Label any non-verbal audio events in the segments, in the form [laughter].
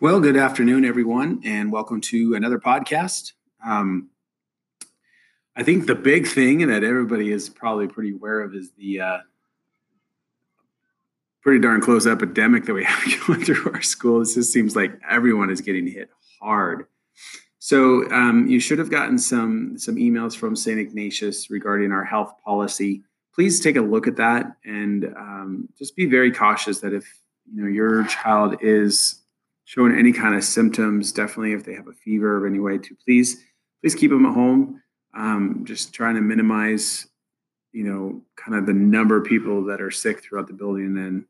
Well, good afternoon, everyone, and welcome to another podcast. Um, I think the big thing that everybody is probably pretty aware of is the uh, pretty darn close epidemic that we [laughs] have going through our school. It just seems like everyone is getting hit hard. So um, you should have gotten some some emails from St. Ignatius regarding our health policy. Please take a look at that and um, just be very cautious that if you know your child is showing any kind of symptoms, definitely if they have a fever of any way, to please please keep them at home. Um, just trying to minimize, you know, kind of the number of people that are sick throughout the building, and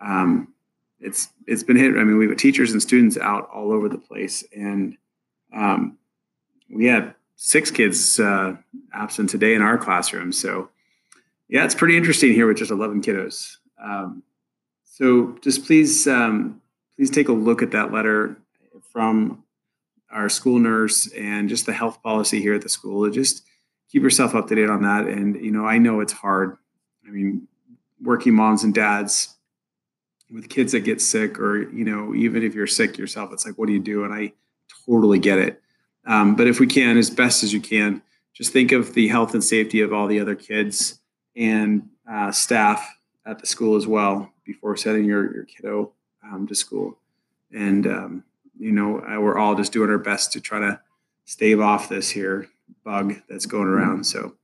um, it's it's been hit. I mean, we've got teachers and students out all over the place, and um, we had six kids uh, absent today in our classroom. So, yeah, it's pretty interesting here with just 11 kiddos. Um, so, just please, um, please take a look at that letter from our school nurse and just the health policy here at the school. Just keep yourself up to date on that. And you know, I know it's hard. I mean, working moms and dads with kids that get sick, or you know, even if you're sick yourself, it's like, what do you do? And I totally get it. Um, but if we can, as best as you can, just think of the health and safety of all the other kids and uh, staff at the school as well before sending your, your kiddo um, to school. And, um, you know, uh, we're all just doing our best to try to stave off this here bug that's going around. So,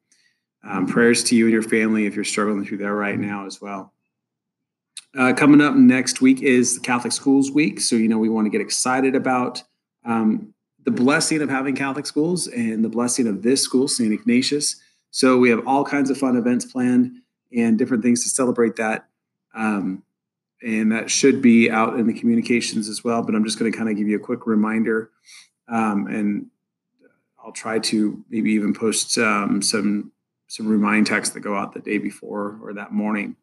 um, prayers to you and your family if you're struggling through that right now as well. Uh, coming up next week is the Catholic Schools Week. So, you know, we want to get excited about um, the blessing of having Catholic schools and the blessing of this school, St. Ignatius. So we have all kinds of fun events planned and different things to celebrate that. Um, and that should be out in the communications as well. But I'm just going to kind of give you a quick reminder, um, and I'll try to maybe even post um, some some remind texts that go out the day before or that morning.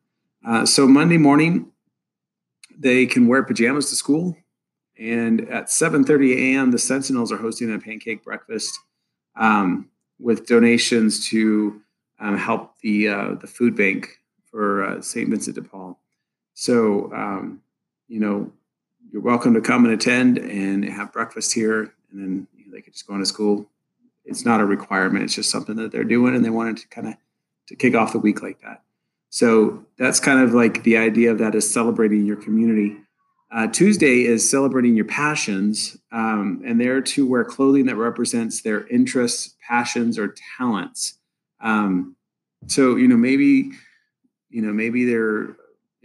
Uh, so Monday morning, they can wear pajamas to school. And at 7:30 a.m., the Sentinels are hosting a pancake breakfast um, with donations to um, help the uh, the food bank for uh, St. Vincent de Paul. So, um, you know, you're welcome to come and attend and have breakfast here, and then you know, they could just go on to school. It's not a requirement; it's just something that they're doing, and they wanted to kind of to kick off the week like that. So that's kind of like the idea of that is celebrating your community uh, Tuesday is celebrating your passions, um, and they're to wear clothing that represents their interests, passions, or talents. Um, so you know maybe you know maybe they're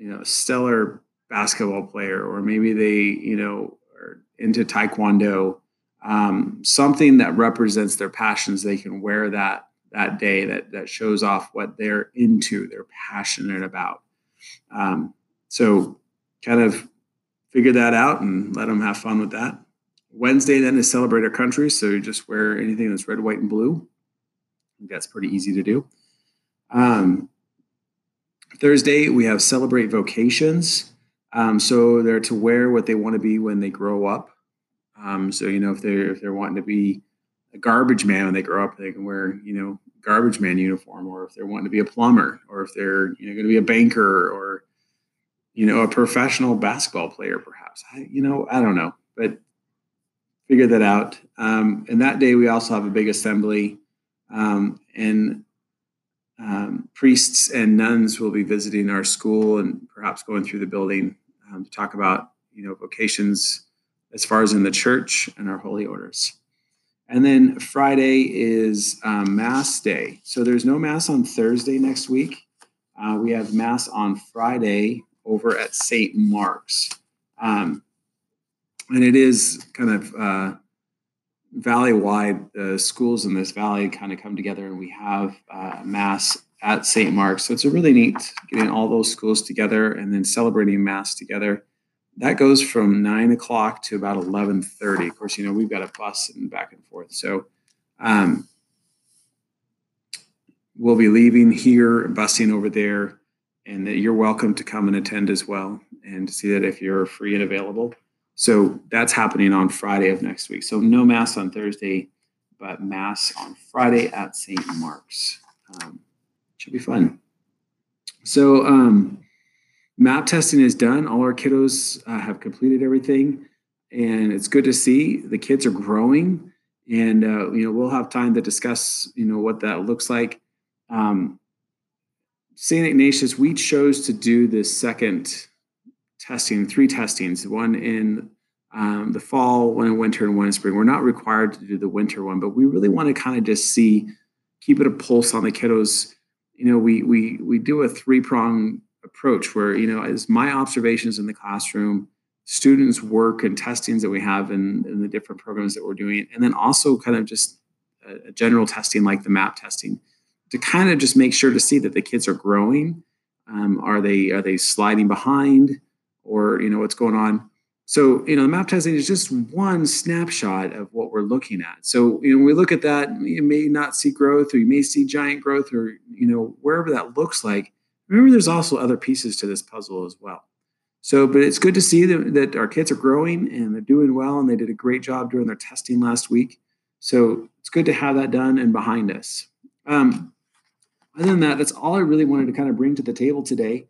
you know stellar basketball player, or maybe they you know are into taekwondo. Um, something that represents their passions, they can wear that that day that that shows off what they're into, they're passionate about. Um, so kind of figure that out and let them have fun with that. Wednesday then is celebrate our country, so you just wear anything that's red, white, and blue. that's pretty easy to do. Um, Thursday we have celebrate vocations. Um, so they're to wear what they want to be when they grow up. Um, so you know if they're if they're wanting to be a garbage man when they grow up, they can wear you know garbage man uniform, or if they're wanting to be a plumber, or if they're you know going to be a banker, or you know, a professional basketball player, perhaps. I, you know, I don't know, but figure that out. Um, and that day, we also have a big assembly, um, and um, priests and nuns will be visiting our school and perhaps going through the building um, to talk about, you know, vocations as far as in the church and our holy orders. And then Friday is um, Mass Day. So there's no Mass on Thursday next week. Uh, we have Mass on Friday over at St. Mark's. Um, and it is kind of uh, valley wide. The schools in this valley kind of come together, and we have uh, mass at St. Mark's. So it's a really neat getting all those schools together and then celebrating mass together. That goes from nine o'clock to about eleven thirty. Of course, you know we've got a bus and back and forth. So um, we'll be leaving here, busing over there and that you're welcome to come and attend as well and to see that if you're free and available. So that's happening on Friday of next week. So no mass on Thursday, but mass on Friday at St. Mark's. Um, should be fun. So um, map testing is done. All our kiddos uh, have completed everything. and it's good to see the kids are growing. And uh, you know, we'll have time to discuss you know what that looks like. Um, St. Ignatius, we chose to do this second testing, three testings, one in um, the fall, one in winter, and one in spring. We're not required to do the winter one, but we really want to kind of just see, keep it a pulse on the kiddos. You know, we we we do a three prong approach where you know, as my observations in the classroom, students' work and testings that we have in, in the different programs that we're doing, and then also kind of just a, a general testing like the MAP testing to kind of just make sure to see that the kids are growing. Um, are they are they sliding behind, or you know what's going on? So, you know, the map testing is just one snapshot of what we're looking at. So, you know, when we look at that, you may not see growth or you may see giant growth or, you know, wherever that looks like. Remember, there's also other pieces to this puzzle as well. So, but it's good to see that, that our kids are growing and they're doing well and they did a great job during their testing last week. So it's good to have that done and behind us. Um, other than that, that's all I really wanted to kind of bring to the table today.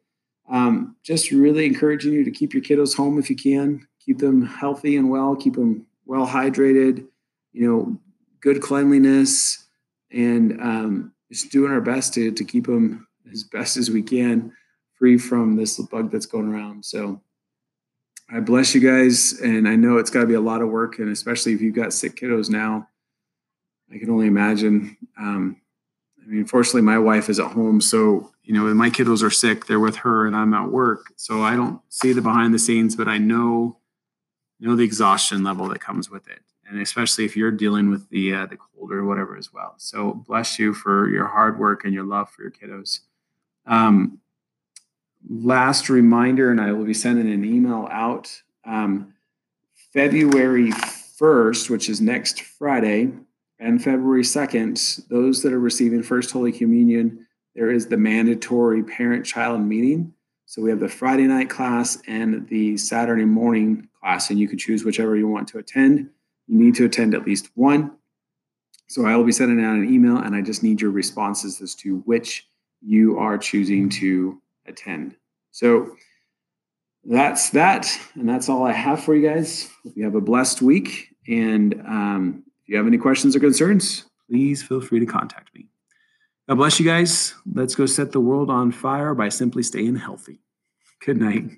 Um, just really encouraging you to keep your kiddos home if you can keep them healthy and well, keep them well hydrated, you know, good cleanliness, and um, just doing our best to, to keep them as best as we can free from this bug that's going around. So I bless you guys. And I know it's got to be a lot of work. And especially if you've got sick kiddos now, I can only imagine. Um, I mean, fortunately, my wife is at home. So, you know, my kiddos are sick, they're with her and I'm at work. So I don't see the behind the scenes, but I know know the exhaustion level that comes with it and especially if you're dealing with the uh, the cold or whatever as well so bless you for your hard work and your love for your kiddos um, last reminder and i will be sending an email out um, february 1st which is next friday and february 2nd those that are receiving first holy communion there is the mandatory parent child meeting so we have the Friday night class and the Saturday morning class, and you can choose whichever you want to attend. You need to attend at least one. So I will be sending out an email, and I just need your responses as to which you are choosing to attend. So that's that, and that's all I have for you guys. Hope you have a blessed week, and um, you have any questions or concerns, please feel free to contact me. God bless you guys. Let's go set the world on fire by simply staying healthy. Good night.